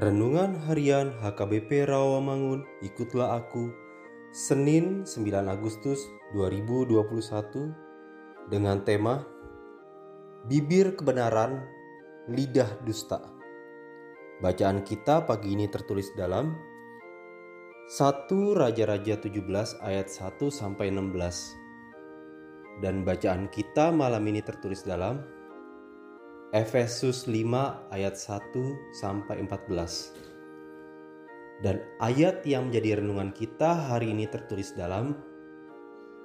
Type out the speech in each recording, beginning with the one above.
Renungan Harian HKBP Rawamangun, ikutlah aku, Senin 9 Agustus 2021 dengan tema Bibir Kebenaran, Lidah Dusta. Bacaan kita pagi ini tertulis dalam 1 Raja-Raja 17 ayat 1 sampai 16. Dan bacaan kita malam ini tertulis dalam Efesus 5 ayat 1 sampai 14. Dan ayat yang menjadi renungan kita hari ini tertulis dalam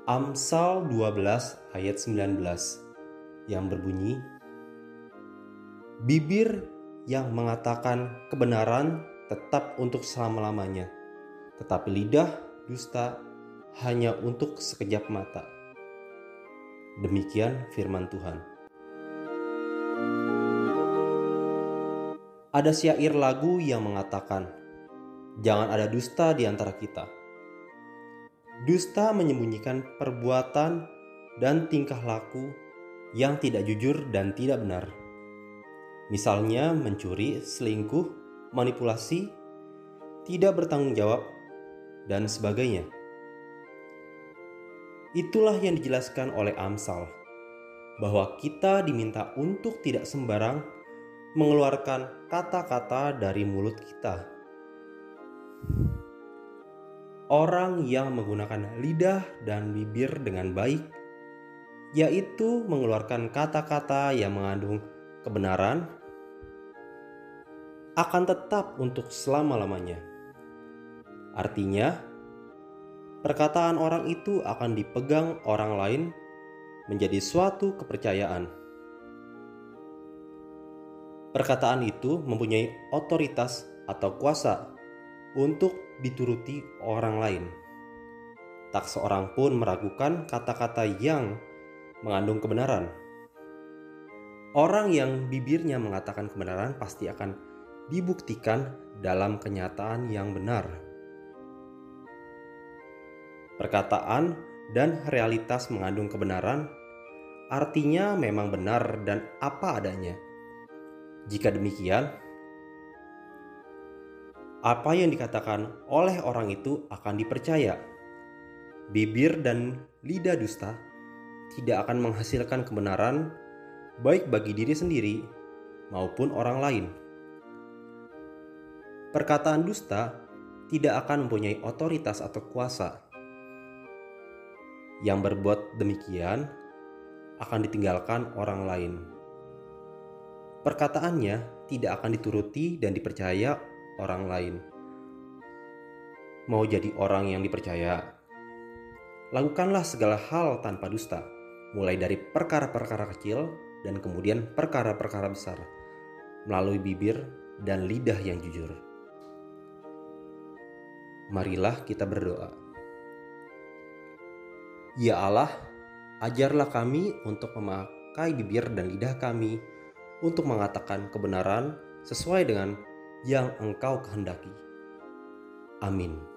Amsal 12 ayat 19 yang berbunyi Bibir yang mengatakan kebenaran tetap untuk selama-lamanya, tetapi lidah dusta hanya untuk sekejap mata. Demikian firman Tuhan. Ada syair lagu yang mengatakan, "Jangan ada dusta di antara kita." Dusta menyembunyikan perbuatan dan tingkah laku yang tidak jujur dan tidak benar. Misalnya mencuri, selingkuh, manipulasi, tidak bertanggung jawab, dan sebagainya. Itulah yang dijelaskan oleh Amsal, bahwa kita diminta untuk tidak sembarang mengeluarkan kata-kata dari mulut kita. Orang yang menggunakan lidah dan bibir dengan baik, yaitu mengeluarkan kata-kata yang mengandung kebenaran, akan tetap untuk selama-lamanya. Artinya, perkataan orang itu akan dipegang orang lain menjadi suatu kepercayaan Perkataan itu mempunyai otoritas atau kuasa untuk dituruti orang lain. Tak seorang pun meragukan kata-kata yang mengandung kebenaran. Orang yang bibirnya mengatakan kebenaran pasti akan dibuktikan dalam kenyataan yang benar. Perkataan dan realitas mengandung kebenaran artinya memang benar dan apa adanya jika demikian, apa yang dikatakan oleh orang itu akan dipercaya. Bibir dan lidah dusta tidak akan menghasilkan kebenaran baik bagi diri sendiri maupun orang lain. Perkataan dusta tidak akan mempunyai otoritas atau kuasa. Yang berbuat demikian akan ditinggalkan orang lain perkataannya tidak akan dituruti dan dipercaya orang lain. Mau jadi orang yang dipercaya, lakukanlah segala hal tanpa dusta, mulai dari perkara-perkara kecil dan kemudian perkara-perkara besar, melalui bibir dan lidah yang jujur. Marilah kita berdoa. Ya Allah, ajarlah kami untuk memakai bibir dan lidah kami untuk mengatakan kebenaran sesuai dengan yang Engkau kehendaki. Amin.